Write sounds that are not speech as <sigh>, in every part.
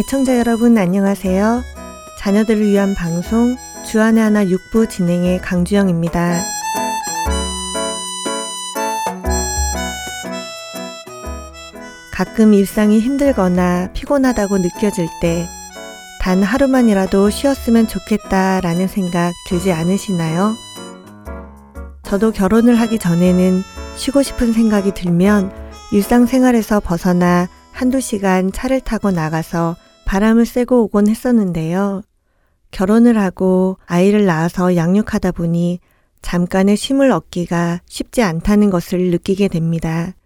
애청자 여러분 안녕하세요. 자녀들을 위한 방송 주안의 하나 육부 진행의 강주영입니다. 가끔 일상이 힘들거나 피곤하다고 느껴질 때 단 하루만이라도 쉬었으면 좋겠다라는 생각 들지 않으시나요? 저도 결혼을 하기 전에는 쉬고 싶은 생각이 들면 일상생활에서 벗어나 한두 시간 차를 타고 나가서 바람을 쐬고 오곤 했었는데요. 결혼을 하고 아이를 낳아서 양육하다 보니 잠깐의 쉼을 얻기가 쉽지 않다는 것을 느끼게 됩니다.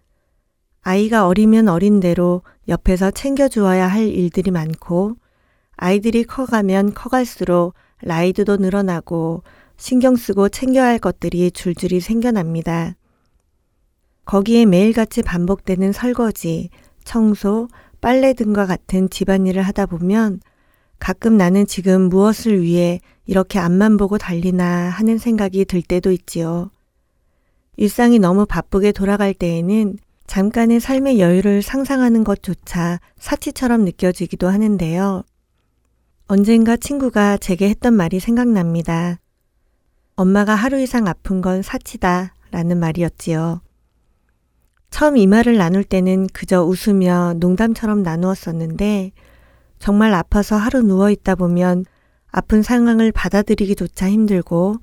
아이가 어리면 어린 대로 옆에서 챙겨주어야 할 일들이 많고 아이들이 커가면 커갈수록 라이드도 늘어나고 신경 쓰고 챙겨야 할 것들이 줄줄이 생겨납니다. 거기에 매일같이 반복되는 설거지, 청소, 빨래 등과 같은 집안일을 하다 보면 가끔 나는 지금 무엇을 위해 이렇게 앞만 보고 달리나 하는 생각이 들 때도 있지요. 일상이 너무 바쁘게 돌아갈 때에는 잠깐의 삶의 여유를 상상하는 것조차 사치처럼 느껴지기도 하는데요. 언젠가 친구가 제게 했던 말이 생각납니다. 엄마가 하루 이상 아픈 건 사치다 라는 말이었지요. 처음 이 말을 나눌 때는 그저 웃으며 농담처럼 나누었었는데 정말 아파서 하루 누워 있다 보면 아픈 상황을 받아들이기조차 힘들고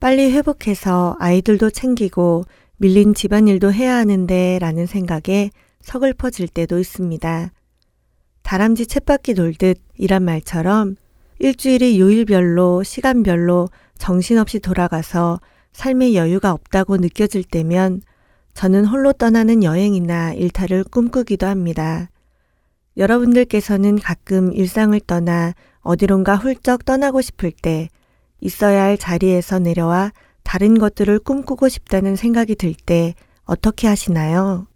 빨리 회복해서 아이들도 챙기고 밀린 집안일도 해야 하는데 라는 생각에 서글퍼질 때도 있습니다. 다람쥐 쳇바퀴 돌듯 이란 말처럼 일주일이 요일별로 시간별로 정신없이 돌아가서 삶의 여유가 없다고 느껴질 때면 저는 홀로 떠나는 여행이나 일탈을 꿈꾸기도 합니다. 여러분들께서는 가끔 일상을 떠나 어디론가 훌쩍 떠나고 싶을 때 있어야 할 자리에서 내려와 다른 것들을 꿈꾸고 싶다는 생각이 들 때 어떻게 하시나요?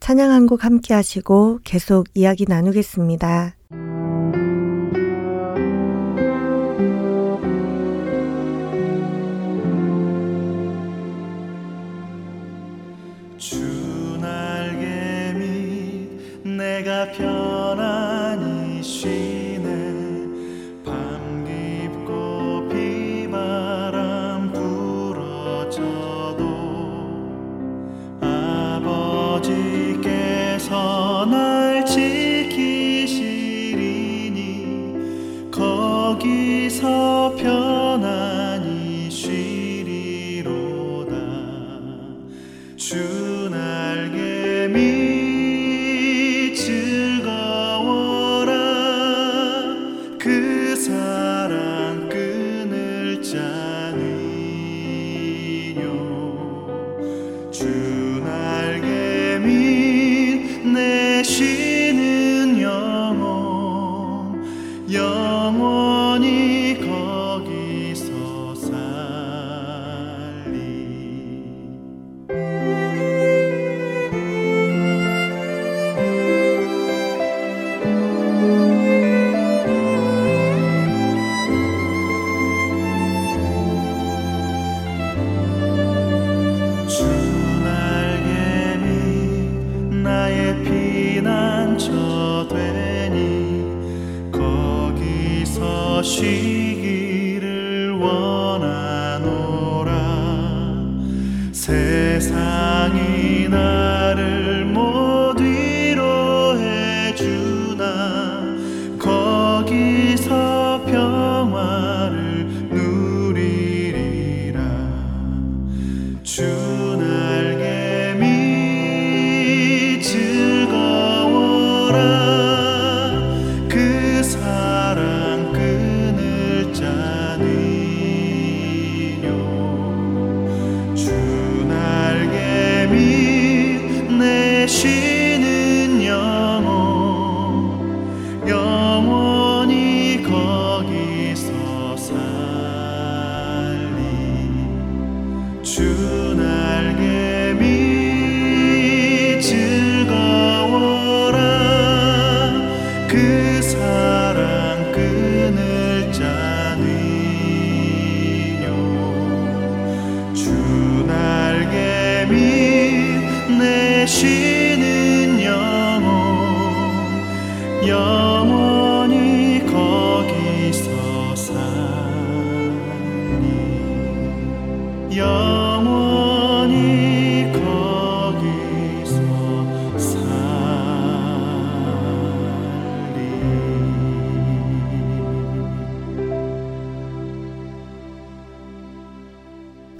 찬양 한 곡 함께 하시고 계속 이야기 나누겠습니다. happy.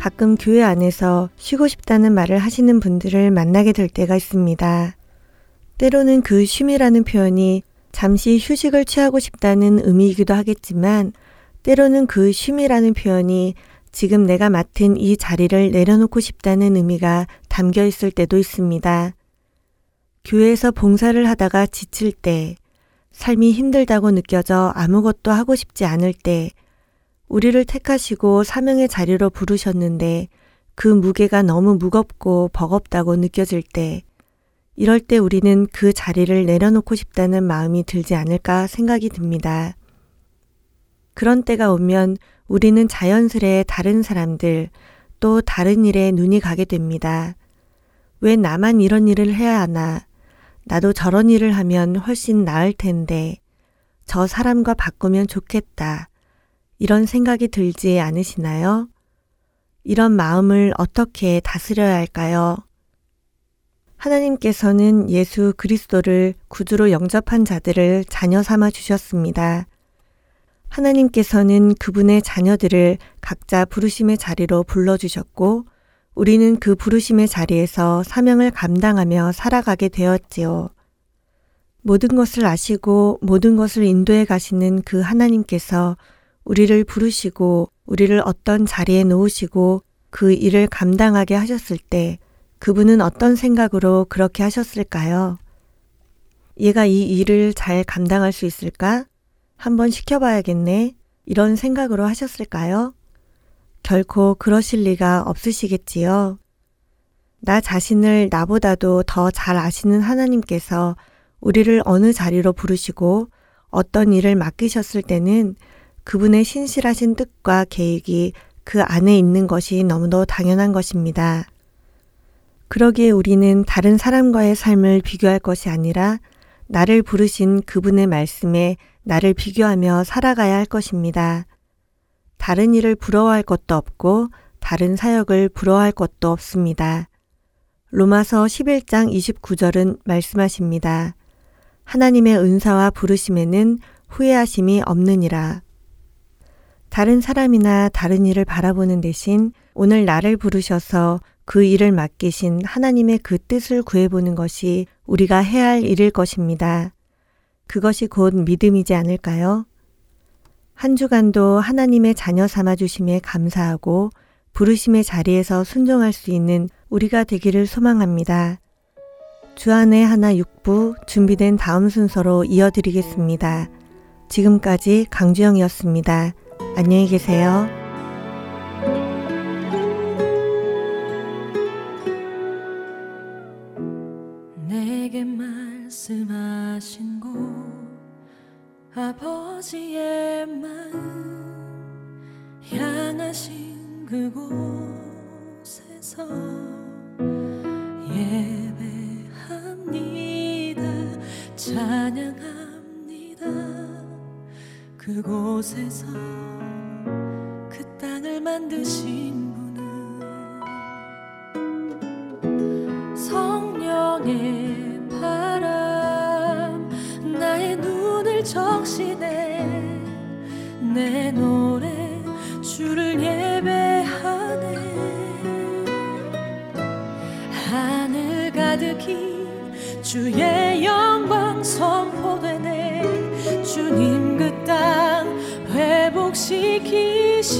가끔 교회 안에서 쉬고 싶다는 말을 하시는 분들을 만나게 될 때가 있습니다. 때로는 그 쉼이라는 표현이 잠시 휴식을 취하고 싶다는 의미이기도 하겠지만 때로는 그 쉼이라는 표현이 지금 내가 맡은 이 자리를 내려놓고 싶다는 의미가 담겨 있을 때도 있습니다. 교회에서 봉사를 하다가 지칠 때, 삶이 힘들다고 느껴져 아무것도 하고 싶지 않을 때, 우리를 택하시고 사명의 자리로 부르셨는데 그 무게가 너무 무겁고 버겁다고 느껴질 때, 이럴 때 우리는 그 자리를 내려놓고 싶다는 마음이 들지 않을까 생각이 듭니다. 그런 때가 오면 우리는 자연스레 다른 사람들 또 다른 일에 눈이 가게 됩니다. 왜 나만 이런 일을 해야 하나? 나도 저런 일을 하면 훨씬 나을 텐데. 저 사람과 바꾸면 좋겠다. 이런 생각이 들지 않으시나요? 이런 마음을 어떻게 다스려야 할까요? 하나님께서는 예수 그리스도를 구주로 영접한 자들을 자녀 삼아 주셨습니다. 하나님께서는 그분의 자녀들을 각자 부르심의 자리로 불러주셨고, 우리는 그 부르심의 자리에서 사명을 감당하며 살아가게 되었지요. 모든 것을 아시고 모든 것을 인도해 가시는 그 하나님께서 우리를 부르시고 우리를 어떤 자리에 놓으시고 그 일을 감당하게 하셨을 때 그분은 어떤 생각으로 그렇게 하셨을까요? 얘가 이 일을 잘 감당할 수 있을까? 한번 시켜봐야겠네. 이런 생각으로 하셨을까요? 결코 그러실 리가 없으시겠지요. 나 자신을 나보다도 더 잘 아시는 하나님께서 우리를 어느 자리로 부르시고 어떤 일을 맡기셨을 때는 그분의 신실하신 뜻과 계획이 그 안에 있는 것이 너무도 당연한 것입니다. 그러기에 우리는 다른 사람과의 삶을 비교할 것이 아니라 나를 부르신 그분의 말씀에 나를 비교하며 살아가야 할 것입니다. 다른 일을 부러워할 것도 없고 다른 사역을 부러워할 것도 없습니다. 로마서 11장 29절은 말씀하십니다. 하나님의 은사와 부르심에는 후회하심이 없느니라. 다른 사람이나 다른 일을 바라보는 대신 오늘 나를 부르셔서 그 일을 맡기신 하나님의 그 뜻을 구해보는 것이 우리가 해야 할 일일 것입니다. 그것이 곧 믿음이지 않을까요? 한 주간도 하나님의 자녀 삼아 주심에 감사하고 부르심의 자리에서 순종할 수 있는 우리가 되기를 소망합니다. 주안의 하나 육부 준비된 다음 순서로 이어드리겠습니다. 지금까지 강주영이었습니다. 안녕히 계세요. 내게 말씀하신 곳 아버지의 마음 향하신 그곳에서 예배합니다 찬양합니다 그곳에서 그 땅을 만드신 분은 성령의 바람 나의 눈을 적시네. 내 노래 주를 예배하네. 하늘 가득히 주의 회복시키시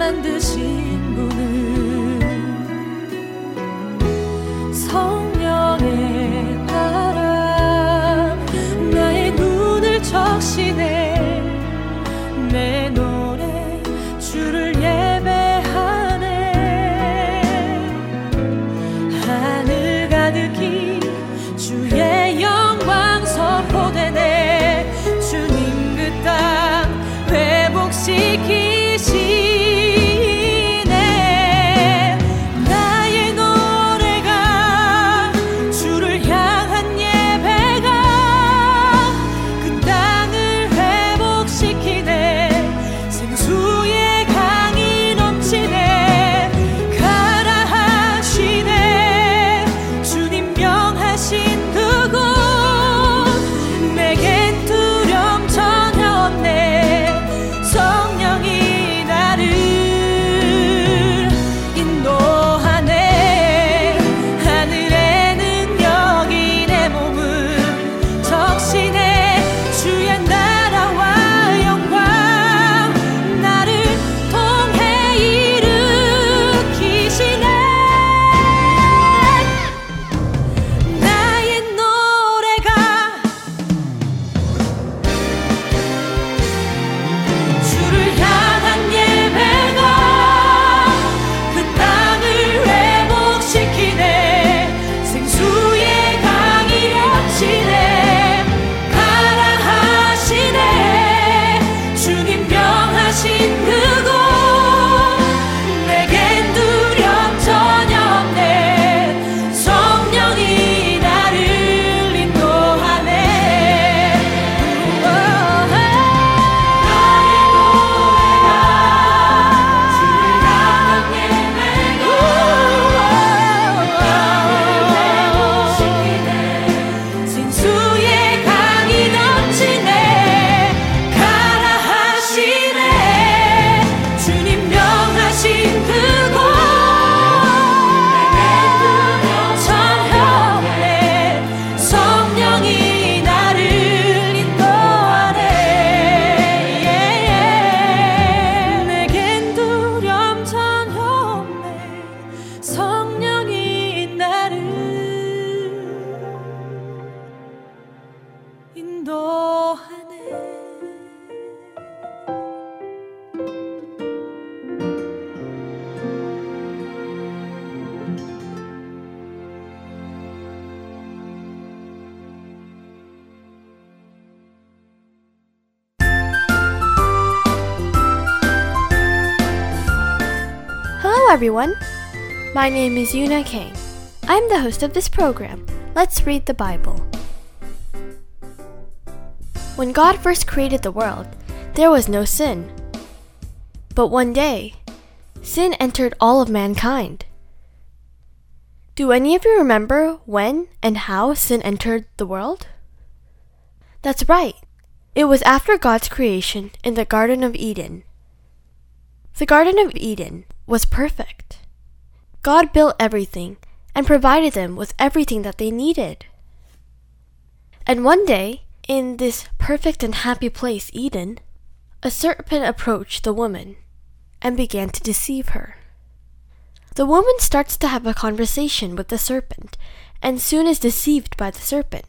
满的心。Everyone. My name is Yuna Kang. I'm the host of this program. Let's read the Bible. When God first created the world, there was no sin. But one day, sin entered all of mankind. Do any of you remember when and how sin entered the world? That's right. It was after God's creation in the Garden of Eden. The Garden of Eden was perfect. God built everything and provided them with everything that they needed. And one day, in this perfect and happy place, Eden, a serpent approached the woman and began to deceive her. The woman starts to have a conversation with the serpent and soon is deceived by the serpent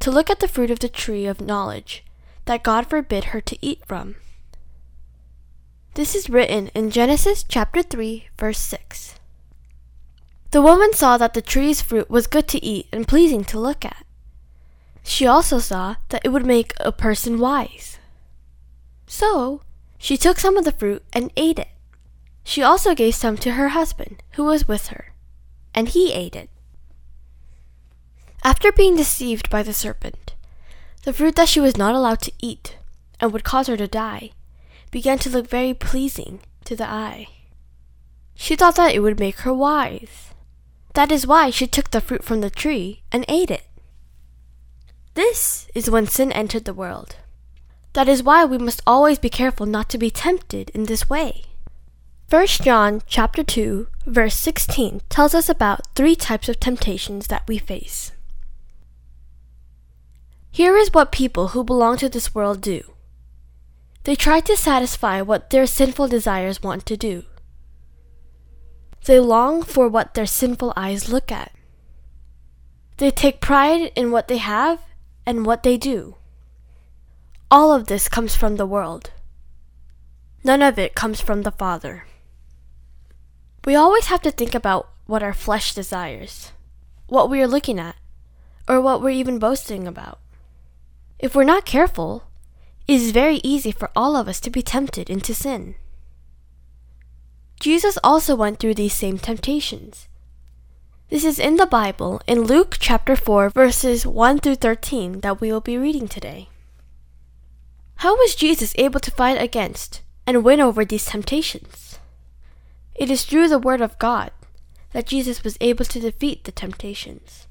to look at the fruit of the tree of knowledge that God forbid her to eat from. This is written in Genesis chapter 3, verse 6. The woman saw that the tree's fruit was good to eat and pleasing to look at. She also saw that it would make a person wise. So, she took some of the fruit and ate it. She also gave some to her husband, who was with her, and he ate it. After being deceived by the serpent, the fruit that she was not allowed to eat and would cause her to die began to look very pleasing to the eye. She thought that it would make her wise. That is why she took the fruit from the tree and ate it. This is when sin entered the world. That is why we must always be careful not to be tempted in this way. 1 John chapter 2 verse 16 tells us about three types of temptations that we face. Here is what people who belong to this world do. They try to satisfy what their sinful desires want to do. They long for what their sinful eyes look at. They take pride in what they have and what they do. All of this comes from the world. None of it comes from the Father. We always have to think about what our flesh desires, what we are looking at, or what we're even boasting about. If we're not careful, it is very easy for all of us to be tempted into sin. Jesus also went through these same temptations. This is in the Bible in Luke chapter 4 verses 1 through 13 that we will be reading today. How was Jesus able to fight against and win over these temptations? It is through the Word of God that Jesus was able to defeat the temptations.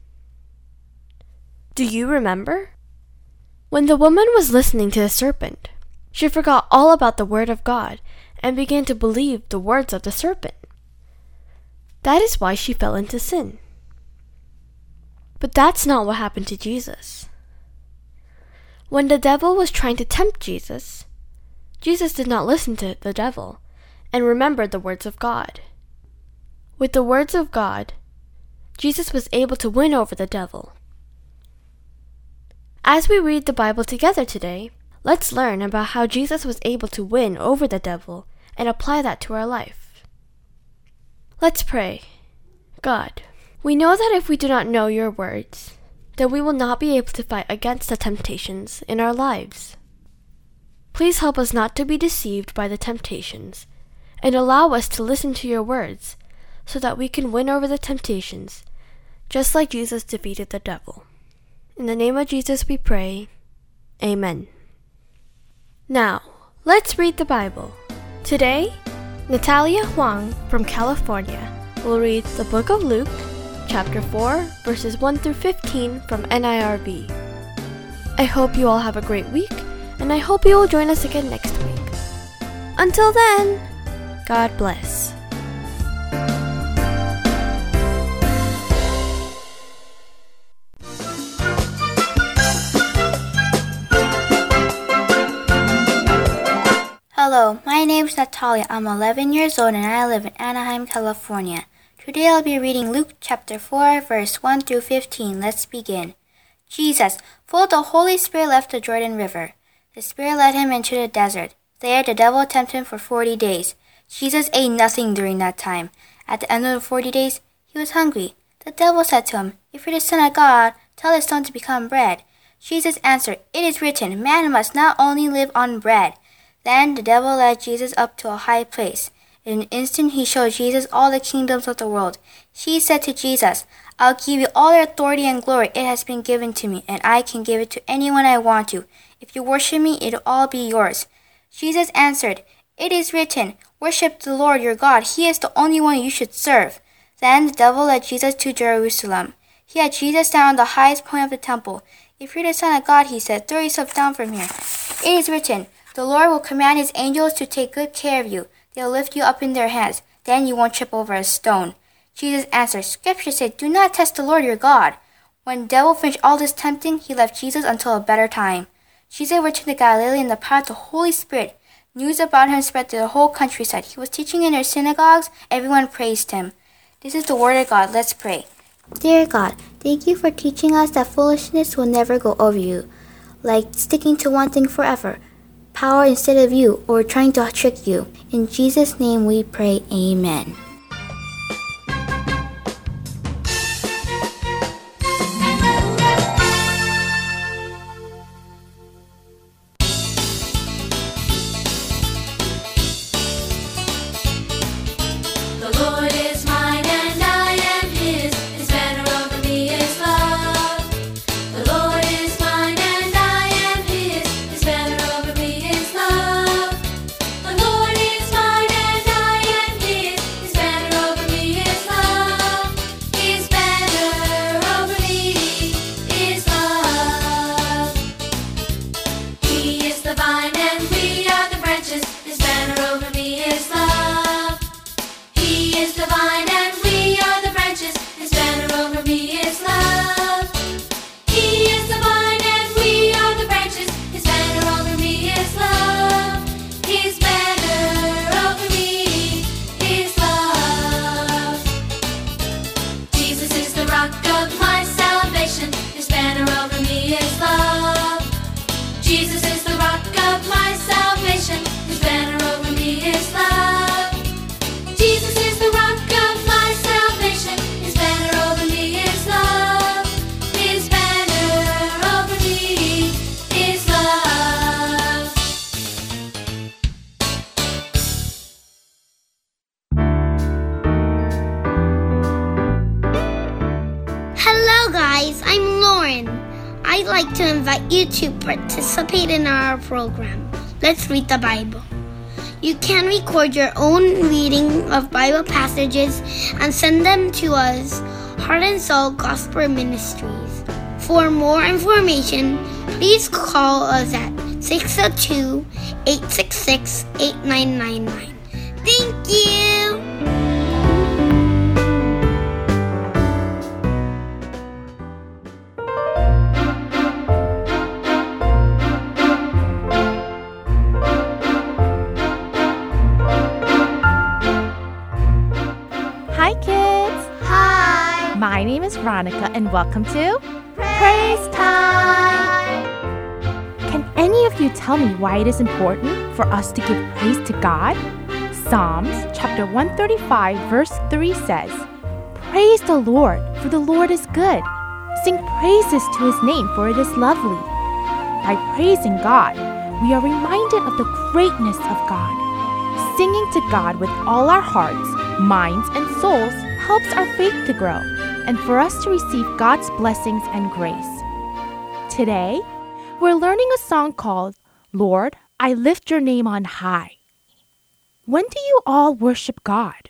Do you remember? When the woman was listening to the serpent, she forgot all about the Word of God and began to believe the words of the serpent. That is why she fell into sin. But that's not what happened to Jesus. When the devil was trying to tempt Jesus, Jesus did not listen to the devil and remembered the words of God. With the words of God, Jesus was able to win over the devil. As we read the Bible together today, let's learn about how Jesus was able to win over the devil and apply that to our life. Let's pray. God, we know that if we do not know your words, then we will not be able to fight against the temptations in our lives. Please help us not to be deceived by the temptations, and allow us to listen to your words so that we can win over the temptations, just like Jesus defeated the devil. In the name of Jesus we pray. Amen. Now, let's read the Bible. Today, Natalia Huang from California will read the book of Luke, chapter 4, verses 1 through 15 from NIRV. I hope you all have a great week, and I hope you will join us again next week. Until then, God bless. Hello, my name is Natalia. I'm 11 years old and I live in Anaheim, California. Today I'll be reading Luke chapter 4, verse 1 through 15. Let's begin. Jesus, full of the Holy Spirit, left the Jordan River. The Spirit led him into the desert. There the devil tempted him for 40 days. Jesus ate nothing during that time. At the end of the 40 days, he was hungry. The devil said to him, If you're the Son of God, tell this stone to become bread. Jesus answered, It is written, Man must not only live on bread. Then the devil led Jesus up to a high place. In an instant he showed Jesus all the kingdoms of the world. He said to Jesus, I'll give you all the authority and glory. It has been given to me, and I can give it to anyone I want to. If you worship me, it'll all be yours. Jesus answered, It is written, Worship the Lord your God. He is the only one you should serve. Then the devil led Jesus to Jerusalem. He had Jesus down on the highest point of the temple. If you're the Son of God, he said, throw yourself down from here. It is written, the Lord will command his angels to take good care of you. They'll lift you up in their hands. Then you won't trip over a stone. Jesus answered, Scripture said, Do not test the Lord your God. When the devil finished all this tempting, he left Jesus until a better time. Jesus returned to Galilee in the power of the Holy Spirit. News about him spread through the whole countryside. He was teaching in their synagogues. Everyone praised him. This is the word of God. Let's pray. Dear God, thank you for teaching us that foolishness will never go over you, like sticking to one thing forever power instead of you or trying to trick you. In Jesus' name we pray, Amen. Program. Let's read the Bible. You can record your own reading of Bible passages and send them to us, Heart and Soul Gospel Ministries. For more information, please call us at 602 866 8999. Thank you! Name is Veronica, and welcome to Praise Time. Can any of you tell me why it is important for us to give praise to God? Psalms chapter 135, verse 3 says, Praise the Lord, for the Lord is good. Sing praises to his name, for it is lovely. By praising God, we are reminded of the greatness of God. Singing to God with all our hearts, minds, and souls helps our faith to grow and for us to receive God's blessings and grace. Today, we're learning a song called Lord, I Lift Your Name on High. When do you all worship God?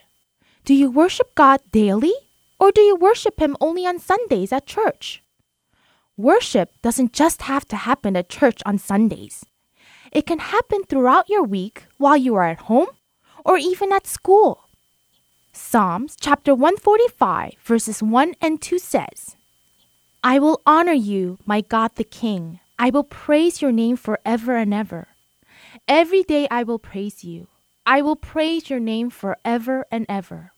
Do you worship God daily or do you worship Him only on Sundays at church? Worship doesn't just have to happen at church on Sundays. It can happen throughout your week while you are at home or even at school. Psalms chapter 145, verses 1 and 2 says, I will honor you, my God the King. I will praise your name forever and ever. Every day I will praise you. I will praise your name forever and ever.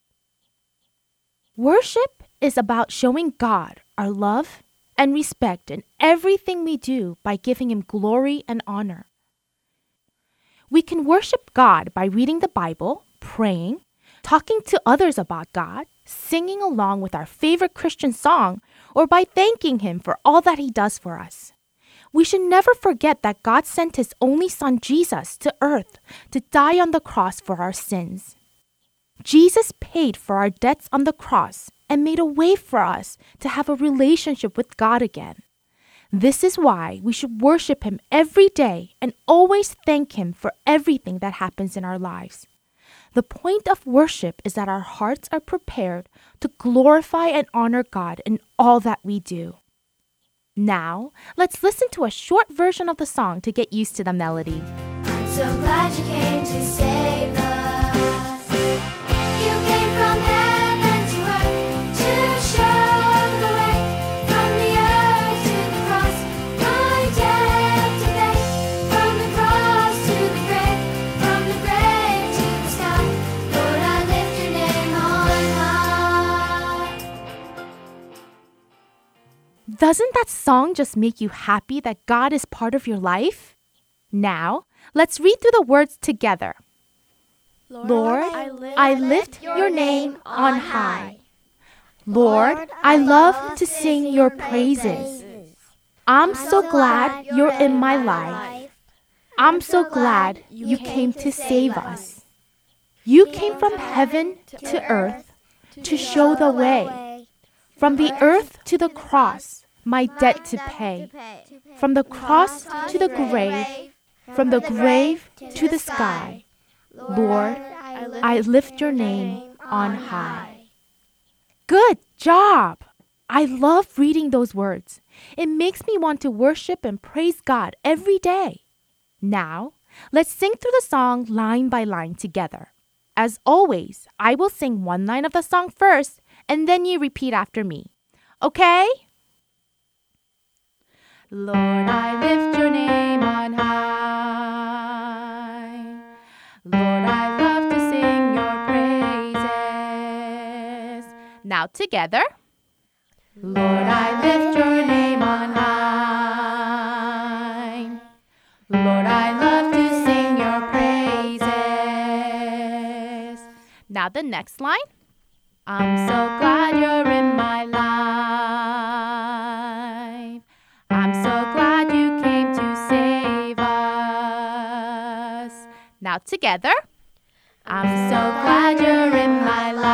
Worship is about showing God our love and respect in everything we do by giving Him glory and honor. We can worship God by reading the Bible, praying, talking to others about God, singing along with our favorite Christian song, or by thanking Him for all that He does for us. We should never forget that God sent His only Son Jesus to earth to die on the cross for our sins. Jesus paid for our debts on the cross and made a way for us to have a relationship with God again. This is why we should worship Him every day and always thank Him for everything that happens in our lives. The point of worship is that our hearts are prepared to glorify and honor God in all that we do. Now, let's listen to a short version of the song to get used to the melody. Doesn't that song just make you happy that God is part of your life? Now, let's read through the words together. Lord, I lift your name on high. Lord, I love to sing your praises. I'm so glad you're in my life. I'm so glad you came to save us. You came from heaven to earth to show the way. From the earth to the cross, my debt to pay. From the cross to the grave, from the grave to the sky. Lord, I lift your name on high. Good job! I love reading those words. It makes me want to worship and praise God every day. Now, let's sing through the song line by line together. As always, I will sing one line of the song first, and then you repeat after me. Okay? Lord, I lift your name on high. Lord, I love to sing your praises. Now together. Lord, I lift your name on high. Lord, I love to sing your praises. Now the next line. I'm so glad you're in my life. Now together. I'm so glad you're in my life.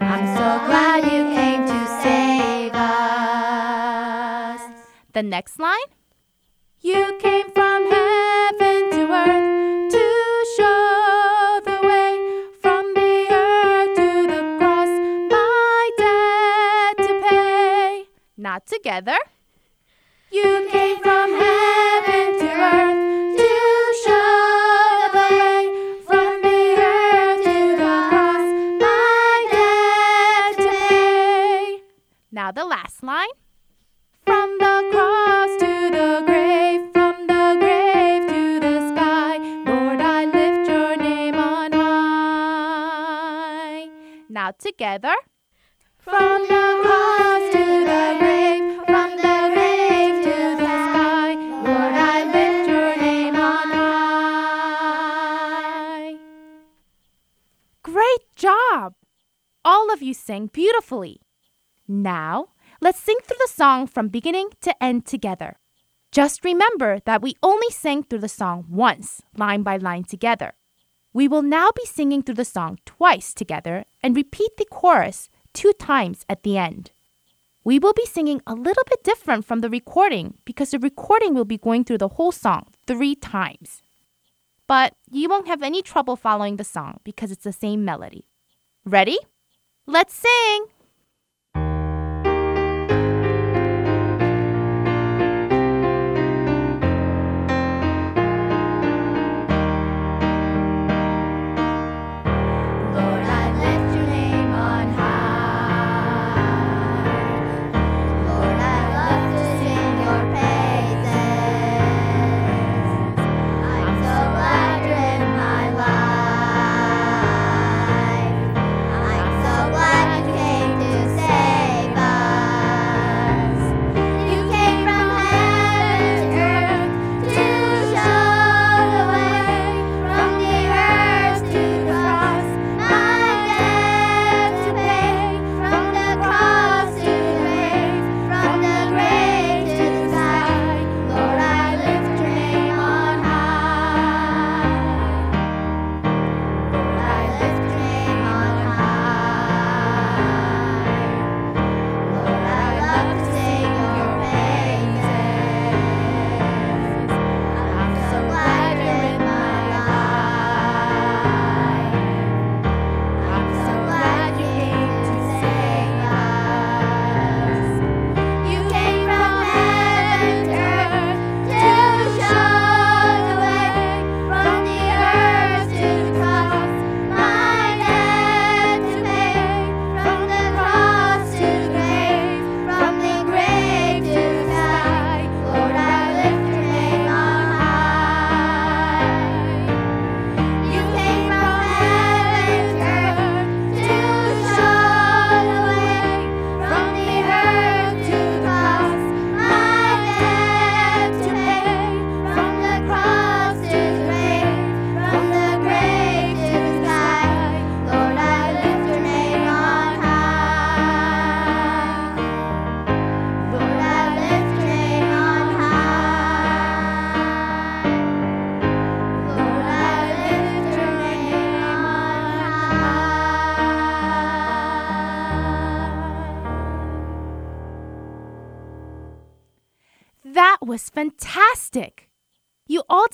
I'm so glad you came to save us. The next line You came from heaven to earth to show the way from the earth to the cross, my debt to pay. Not together. You came from heaven Now the last line. From the cross to the grave, from the grave to the sky, Lord, I lift your name on high. Now together. From the cross to the grave, from the grave to the sky, Lord, I lift your name on high. Great job! All of you sang beautifully. Now, let's sing through the song from beginning to end together. Just remember that we only sang through the song once, line by line together. We will now be singing through the song twice together and repeat the chorus two times at the end. We will be singing a little bit different from the recording because the recording will be going through the whole song three times. But you won't have any trouble following the song because it's the same melody. Ready? Let's sing!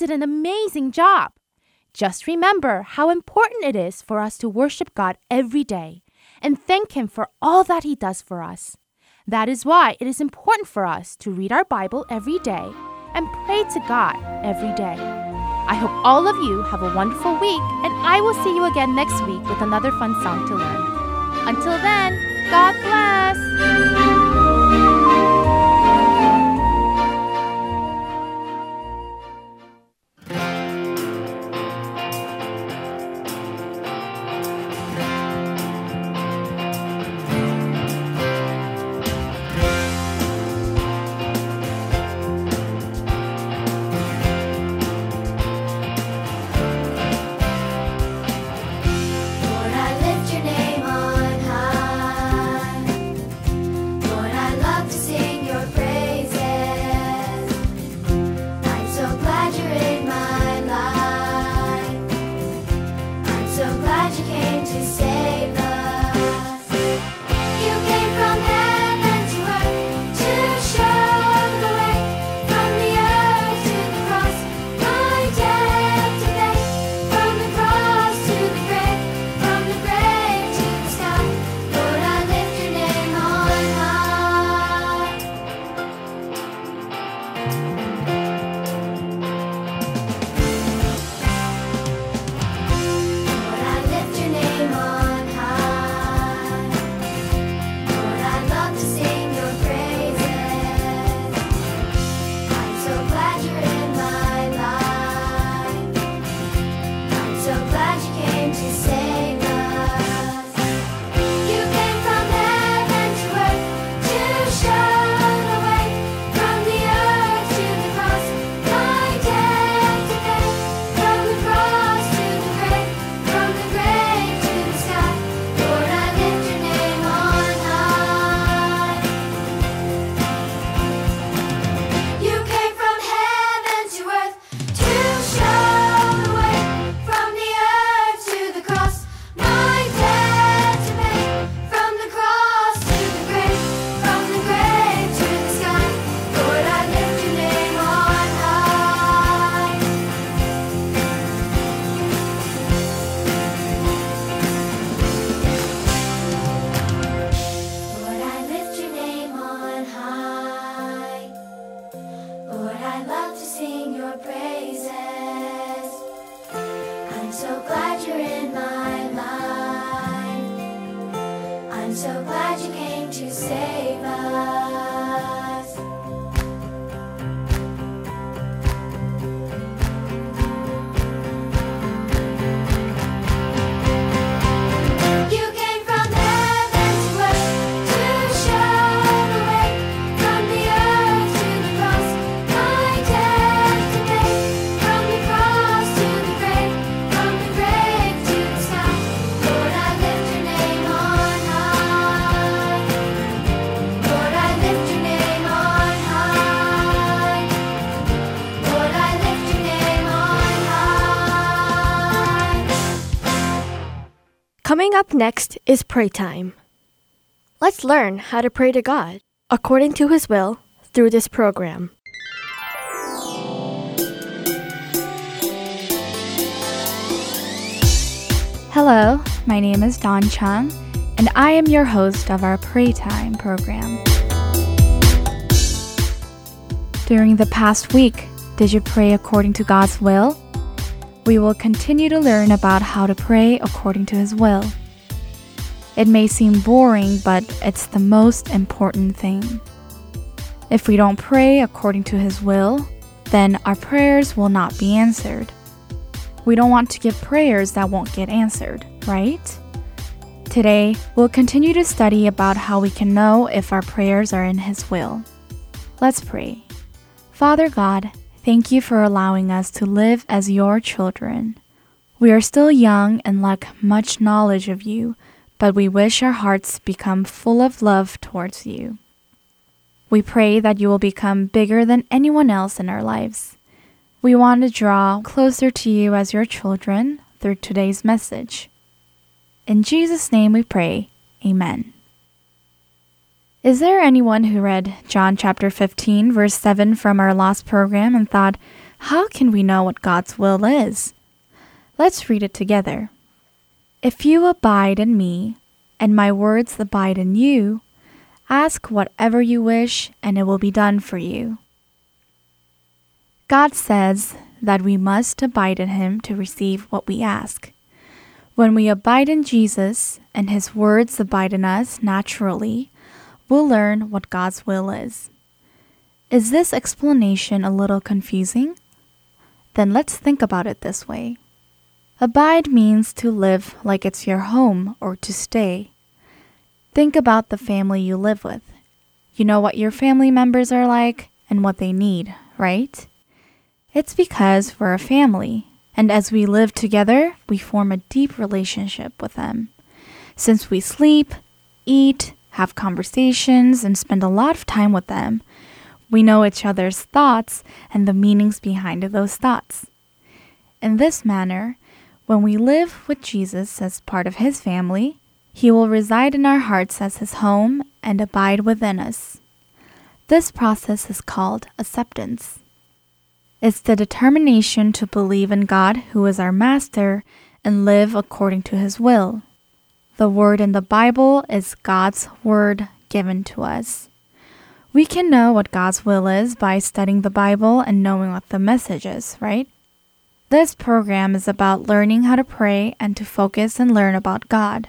Did an amazing job. Just remember how important it is for us to worship God every day and thank Him for all that He does for us. That is why it is important for us to read our Bible every day and pray to God every day. I hope all of you have a wonderful week, and I will see you again next week with another fun song to learn. Until then, God bless! Up next is pray time. Let's learn how to pray to God according to His will through this program. Hello, my name is Don Chung, and I am your host of our Pray Time program. During the past week, did you pray according to God's will? We will continue to learn about how to pray according to His will. It may seem boring, but it's the most important thing. If we don't pray according to His will, then our prayers will not be answered. We don't want to give prayers that won't get answered, right? Today, we'll continue to study about how we can know if our prayers are in His will. Let's pray. Father God, thank you for allowing us to live as your children. We are still young and lack much knowledge of you, but we wish our hearts become full of love towards you. We pray that you will become bigger than anyone else in our lives. We want to draw closer to you as your children through today's message. In Jesus' name we pray. Amen. Is there anyone who read John chapter 15, verse 7 from our last program and thought, how can we know what God's will is? Let's read it together. If you abide in me, and my words abide in you, ask whatever you wish, and it will be done for you. God says that we must abide in Him to receive what we ask. When we abide in Jesus and His words abide in us naturally, we'll learn what God's will is. Is this explanation a little confusing? Then let's think about it this way. Abide means to live like it's your home or to stay. Think about the family you live with. You know what your family members are like and what they need, right? It's because we're a family, and as we live together, we form a deep relationship with them. Since we sleep, eat, have conversations, and spend a lot of time with them, we know each other's thoughts and the meanings behind those thoughts. In this manner, when we live with Jesus as part of his family, he will reside in our hearts as his home and abide within us. This process is called acceptance. It's the determination to believe in God, who is our master, and live according to his will. The word in the Bible is God's word given to us. We can know what God's will is by studying the Bible and knowing what the message is, right? This program is about learning how to pray and to focus and learn about God.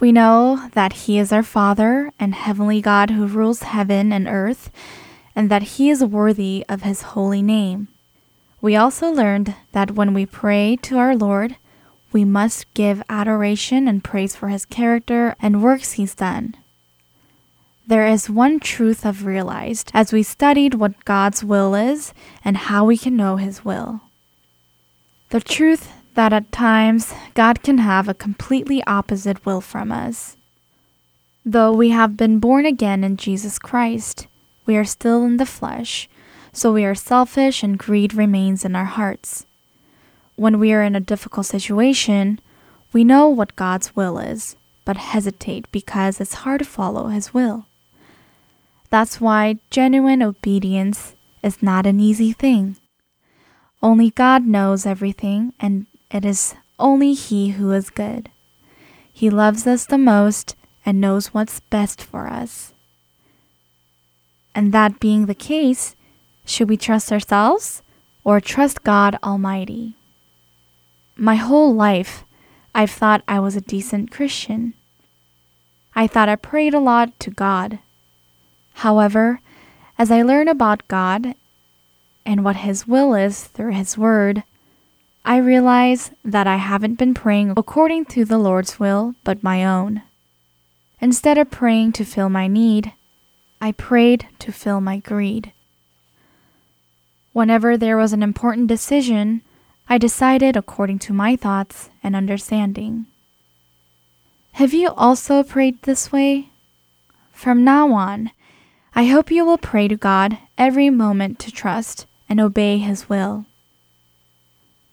We know that He is our Father and Heavenly God who rules heaven and earth, and that He is worthy of His holy name. We also learned that when we pray to our Lord, we must give adoration and praise for His character and works He's done. There is one truth I've realized as we studied what God's will is and how we can know His will. The truth that at times God can have a completely opposite will from us. Though we have been born again in Jesus Christ, we are still in the flesh, so we are selfish and greed remains in our hearts. When we are in a difficult situation, we know what God's will is, but hesitate because it's hard to follow His will. That's why genuine obedience is not an easy thing. Only God knows everything, and it is only He who is good. He loves us the most and knows what's best for us. And that being the case, should we trust ourselves or trust God Almighty? my whole life, I've thought I was a decent Christian. I thought I prayed a lot to God. However, as I learn about God and what His will is through His Word, I realize that I haven't been praying according to the Lord's will, but my own. Instead of praying to fill my need, I prayed to fill my greed. Whenever there was an important decision, I decided according to my thoughts and understanding. Have you also prayed this way? From now on, I hope you will pray to God every moment to trust and obey His will.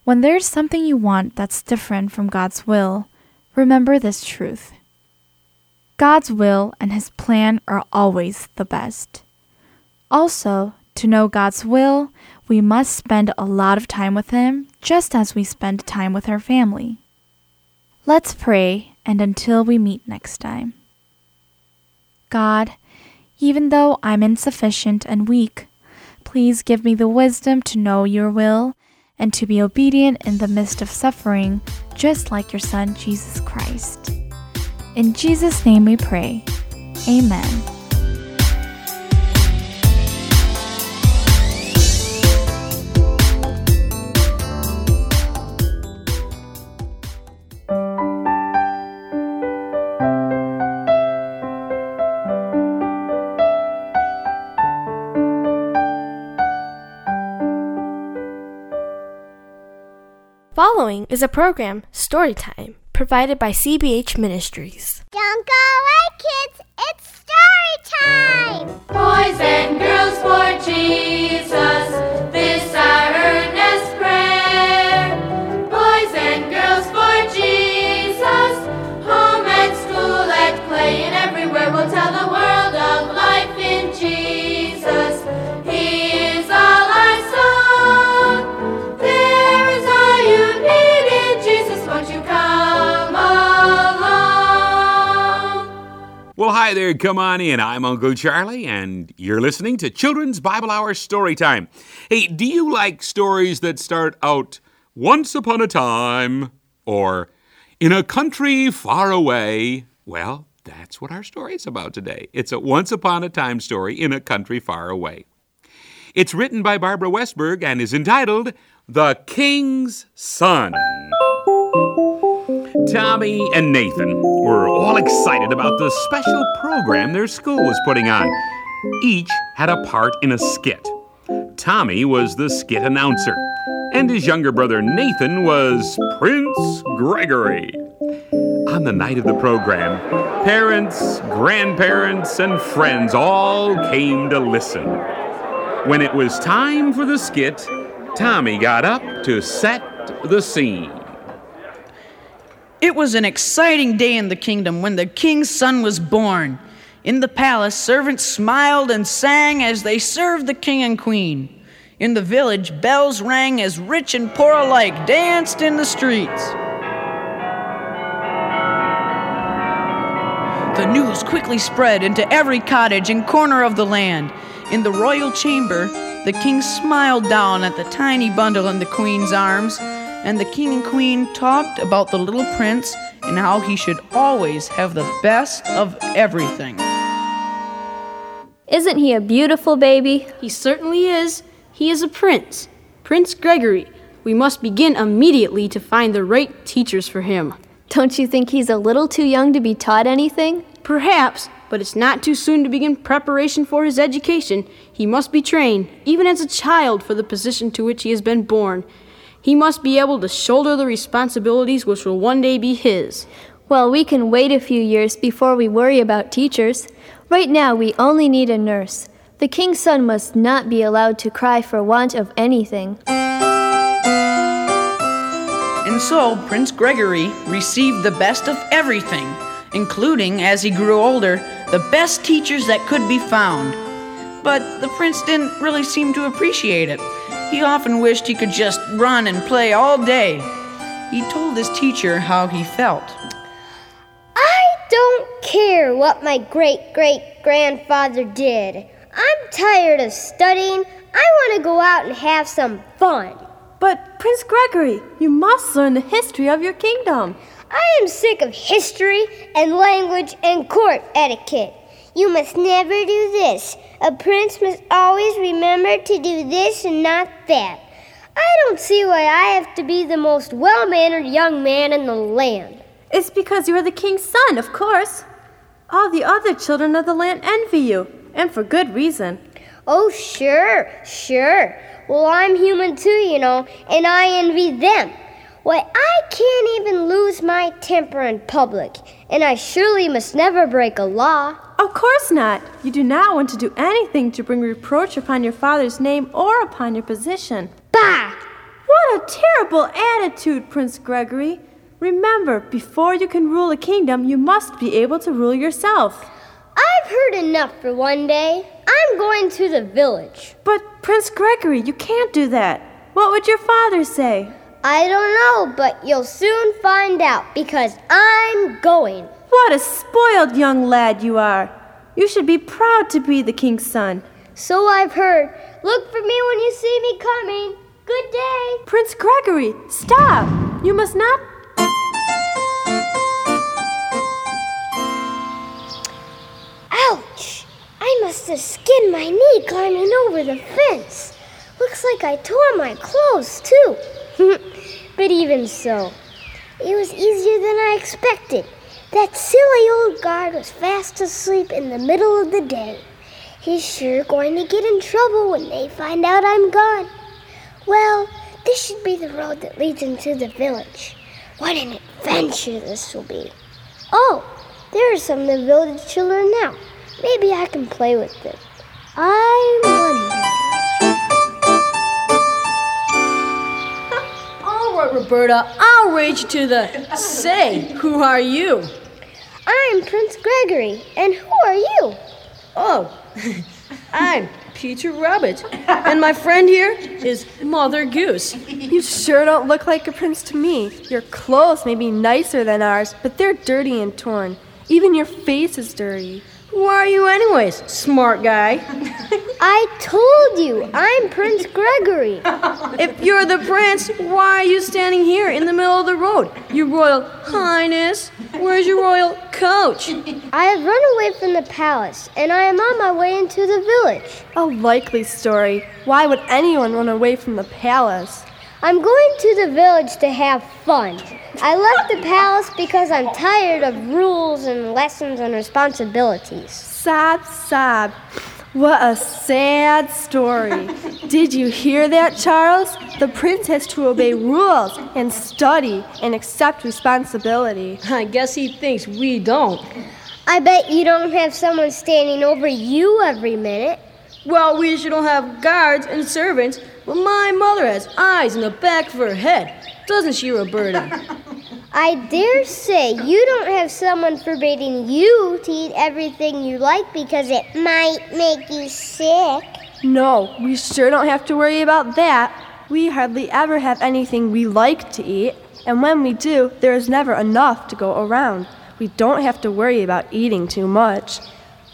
When there's something you want that's different from God's will, remember this truth. God's will and His plan are always the best. Also, to know God's will, we must spend a lot of time with Him, just as we spend time with our family. Let's pray, and until we meet next time. God, even though I'm insufficient and weak, please give me the wisdom to know your will and to be obedient in the midst of suffering, just like your Son, Jesus Christ. In Jesus' name we pray. Amen. Following is a program, Storytime, provided by CBH Ministries. Don't hi there. Come on in. I'm Uncle Charlie, and you're listening to Children's Bible Hour Story Time. Hey, do you like stories that start out once upon a time or in a country far away? Well, that's what our story is about today. It's a once upon a time story in a country far away. It's written by Barbara Westberg and is entitled The King's Son. Tommy and Nathan were all excited about the special program their school was putting on. Each had a part in a skit. Tommy was the skit announcer, and his younger brother Nathan was Prince Gregory. On the night of the program, parents, grandparents, and friends all came to listen. When it was time for the skit, Tommy got up to set the scene. It was an exciting day in the kingdom when the king's son was born. In the palace, servants smiled and sang as they served the king and queen. In the village, bells rang as rich and poor alike danced in the streets. The news quickly spread into every cottage and corner of the land. In the royal chamber, the king smiled down at the tiny bundle in the queen's arms, and the king and queen talked about the little prince and how he should always have the best of everything. Isn't he a beautiful baby? He certainly is. He is a prince. Prince Gregory. We must begin immediately to find the right teachers for him. Don't you think he's a little too young to be taught anything? Perhaps, but it's not too soon to begin preparation for his education. He must be trained, even as a child, for the position to which he has been born. He must be able to shoulder the responsibilities which will one day be his. Well, we can wait a few years before we worry about teachers. Right now, we only need a nurse. The king's son must not be allowed to cry for want of anything. And so Prince Gregory received the best of everything, including, as he grew older, the best teachers that could be found. But the prince didn't really seem to appreciate it. He often wished he could just run and play all day. He told his teacher how he felt. I don't care what my great great grandfather did. I'm tired of studying. I want to go out and have some fun. but Prince Gregory, you must learn the history of your kingdom. I am sick of history and language and court etiquette. You must never do this. A prince must always remember to do this and not that. I don't see why I have to be the most well mannered young man in the land. It's because you are the king's son, of course. All the other children of the land envy you, and for good reason. Oh, sure, sure. Well, I'm human too, you know, and I envy them. Why, I can't even lose my temper in public, and I surely must never break a law. Of course not. You do not want to do anything to bring reproach upon your father's name or upon your position. Bah! What a terrible attitude, Prince Gregory. Remember, before you can rule a kingdom, you must be able to rule yourself. I've heard enough for one day. I'm going to the village. But, Prince Gregory, you can't do that. What would your father say? I don't know, but you'll soon find out because I'm going. What a spoiled young lad you are. You should be proud to be the king's son. So I've heard. Look for me when you see me coming. Good day. Prince Gregory, stop! You must not. Ouch! I must have skinned my knee climbing over the fence. Looks like I tore my clothes, too. <laughs> but even so, it was easier than I expected. That silly old guard was fast asleep in the middle of the day. He's sure going to get in trouble when they find out I'm gone. Well, this should be the road that leads into the village. What an adventure this will be. Oh, there are some of the village children now. Maybe I can play with them. I wonder. All right, Roberta, I'll rage to the. Say, who are you? I'm Prince Gregory, and who are you? Oh, <laughs> I'm Peter Rabbit, and my friend here is Mother Goose. You sure don't look like a prince to me. Your clothes may be nicer than ours, but they're dirty and torn. Even your face is dirty. Who are you, anyways, smart guy? <laughs> I told you, I'm Prince Gregory. <laughs> If you're the prince, why are you standing here in the middle of the road? Your royal highness, where's your royal coach? I have run away from the palace, and I am on my way into the village. A likely story. Why would anyone run away from the palace? I'm going to the village to have fun. I left the palace because I'm tired of rules and lessons and responsibilities. Sob, sob. What a sad story. Did you hear that, Charles? The prince has to obey rules and study and accept responsibility. I guess he thinks we don't. I bet you don't have someone standing over you every minute. Well, we should don't have guards and servants, but my mother has eyes in the back of her head. Doesn't she, Roberta? <laughs> I dare say you don't have someone forbidding you to eat everything you like because it might make you sick. No, we sure don't have to worry about that. We hardly ever have anything we like to eat, and when we do, there is never enough to go around. We don't have to worry about eating too much.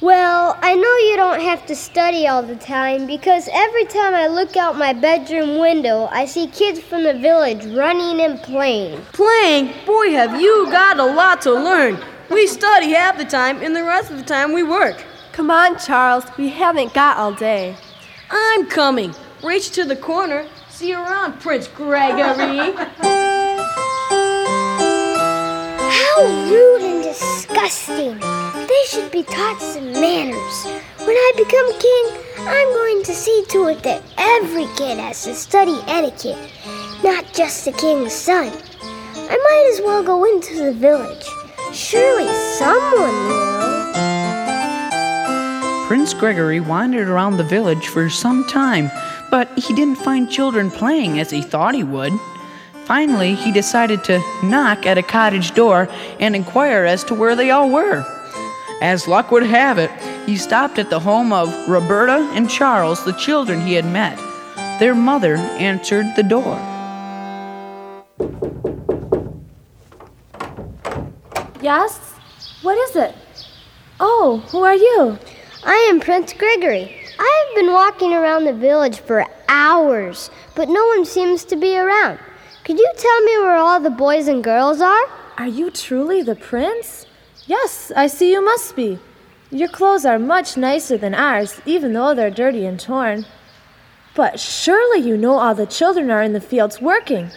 Well, I know you don't have to study all the time because every time I look out my bedroom window, I see kids from the village running and playing. Playing? Boy, have you got a lot to learn. We study half the time, and the rest of the time we work. Come on, Charles, we haven't got all day. I'm coming. Reach to the corner. See you around, Prince Gregory. <laughs> How rude and disgusting! They should be taught some manners. When I become king, I'm going to see to it that every kid has to study etiquette, not just the king's son. I might as well go into the village. Surely someone will. Prince Gregory wandered around the village for some time, but he didn't find children playing as he thought he would. Finally, he decided to knock at a cottage door and inquire as to where they all were. As luck would have it, he stopped at the home of Roberta and Charles, the children he had met. Their mother answered the door. Yes? What is it? Oh, who are you? I am Prince Gregory. I have been walking around the village for hours, but no one seems to be around. Could you tell me where all the boys and girls are? Are you truly the prince? Yes, I see you must be. Your clothes are much nicer than ours, even though they're dirty and torn. But surely you know all the children are in the fields working.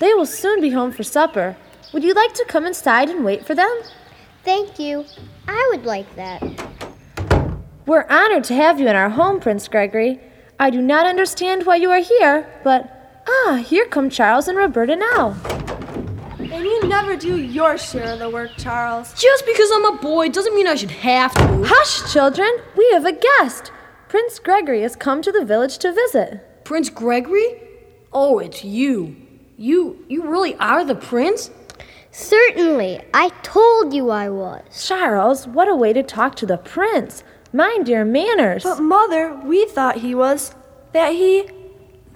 They will soon be home for supper. Would you like to come inside and wait for them? Thank you. I would like that. We're honored to have you in our home, Prince Gregory. I do not understand why you are here, but ah, here come Charles and Roberta now. And you never do your share of the work, Charles. Just because I'm a boy doesn't mean I should have to. Hush, children. We have a guest. Prince Gregory has come to the village to visit. Prince Gregory? Oh, it's you. You you really are the prince? Certainly. I told you I was. Charles, what a way to talk to the prince. Mind your manners. But, Mother, we thought he was. that he.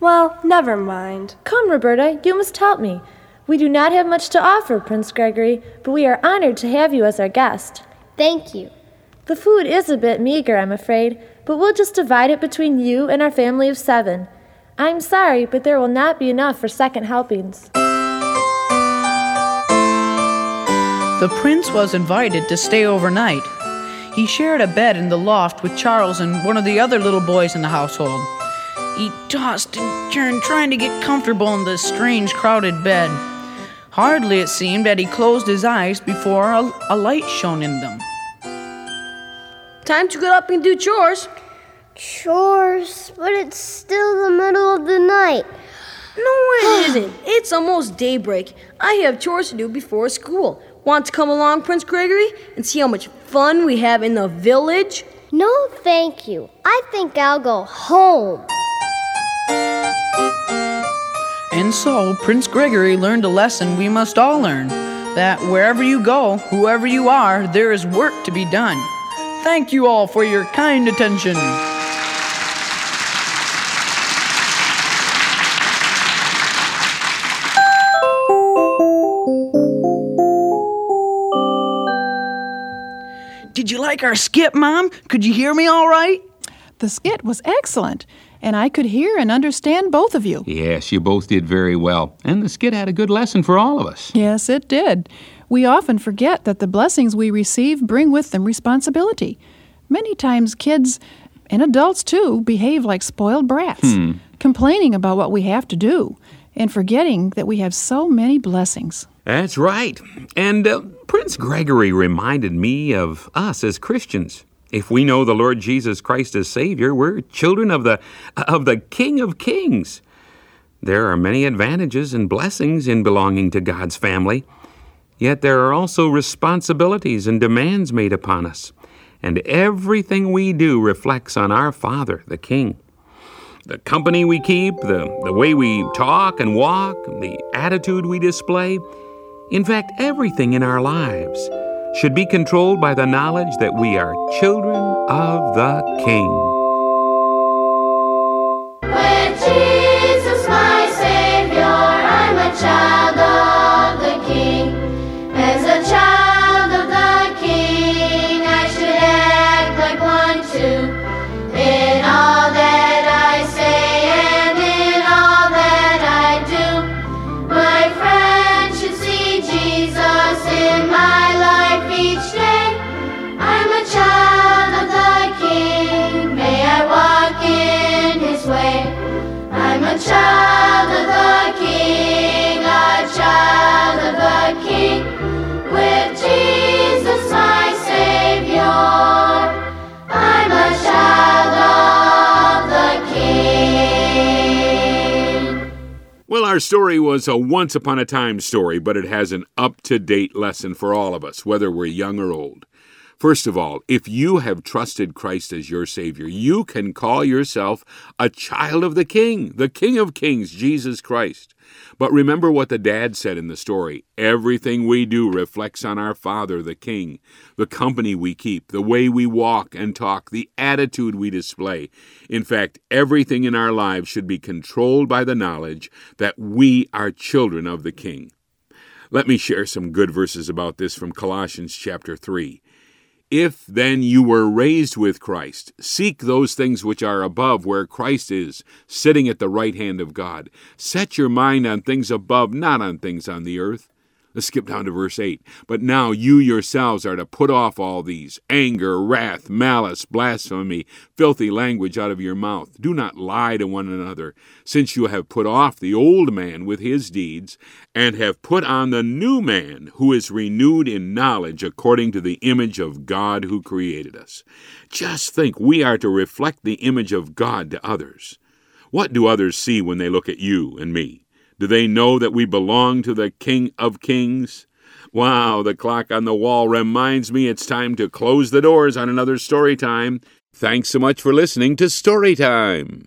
Well, never mind. Come, Roberta, you must help me. We do not have much to offer, Prince Gregory, but we are honored to have you as our guest. Thank you. The food is a bit meager, I'm afraid, but we'll just divide it between you and our family of seven. I'm sorry, but there will not be enough for second helpings. The prince was invited to stay overnight. He shared a bed in the loft with Charles and one of the other little boys in the household. He tossed and turned, trying to get comfortable in the strange, crowded bed. Hardly it seemed that he closed his eyes before a, a light shone in them. Time to get up and do chores. Chores, but it's still the middle of the night. No, it <sighs> isn't. It's almost daybreak. I have chores to do before school. Want to come along, Prince Gregory, and see how much fun we have in the village? No, thank you. I think I'll go home. And so Prince Gregory learned a lesson we must all learn that wherever you go, whoever you are, there is work to be done. Thank you all for your kind attention. Did you like our skit, Mom? Could you hear me all right? The skit was excellent, and I could hear and understand both of you. Yes, you both did very well. And the skit had a good lesson for all of us. Yes, it did. We often forget that the blessings we receive bring with them responsibility. Many times, kids and adults too behave like spoiled brats, Hmm. complaining about what we have to do and forgetting that we have so many blessings. That's right. And uh, Prince Gregory reminded me of us as Christians. If we know the Lord Jesus Christ as Savior, we're children of the of the King of Kings. There are many advantages and blessings in belonging to God's family. Yet there are also responsibilities and demands made upon us. And everything we do reflects on our Father, the King. The company we keep, the, the way we talk and walk, the attitude we display, in fact, everything in our lives should be controlled by the knowledge that we are children of the King. Our story was a once upon a time story, but it has an up to date lesson for all of us, whether we're young or old. First of all, if you have trusted Christ as your Savior, you can call yourself a child of the King, the King of Kings, Jesus Christ. But remember what the dad said in the story everything we do reflects on our Father, the King, the company we keep, the way we walk and talk, the attitude we display. In fact, everything in our lives should be controlled by the knowledge that we are children of the King. Let me share some good verses about this from Colossians chapter 3. If then you were raised with Christ, seek those things which are above, where Christ is, sitting at the right hand of God. Set your mind on things above, not on things on the earth. Let's skip down to verse 8. But now you yourselves are to put off all these anger, wrath, malice, blasphemy, filthy language out of your mouth. Do not lie to one another, since you have put off the old man with his deeds, and have put on the new man, who is renewed in knowledge according to the image of God who created us. Just think, we are to reflect the image of God to others. What do others see when they look at you and me? Do they know that we belong to the King of Kings? Wow, the clock on the wall reminds me it's time to close the doors on another story time. Thanks so much for listening to Story Time.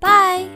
Bye.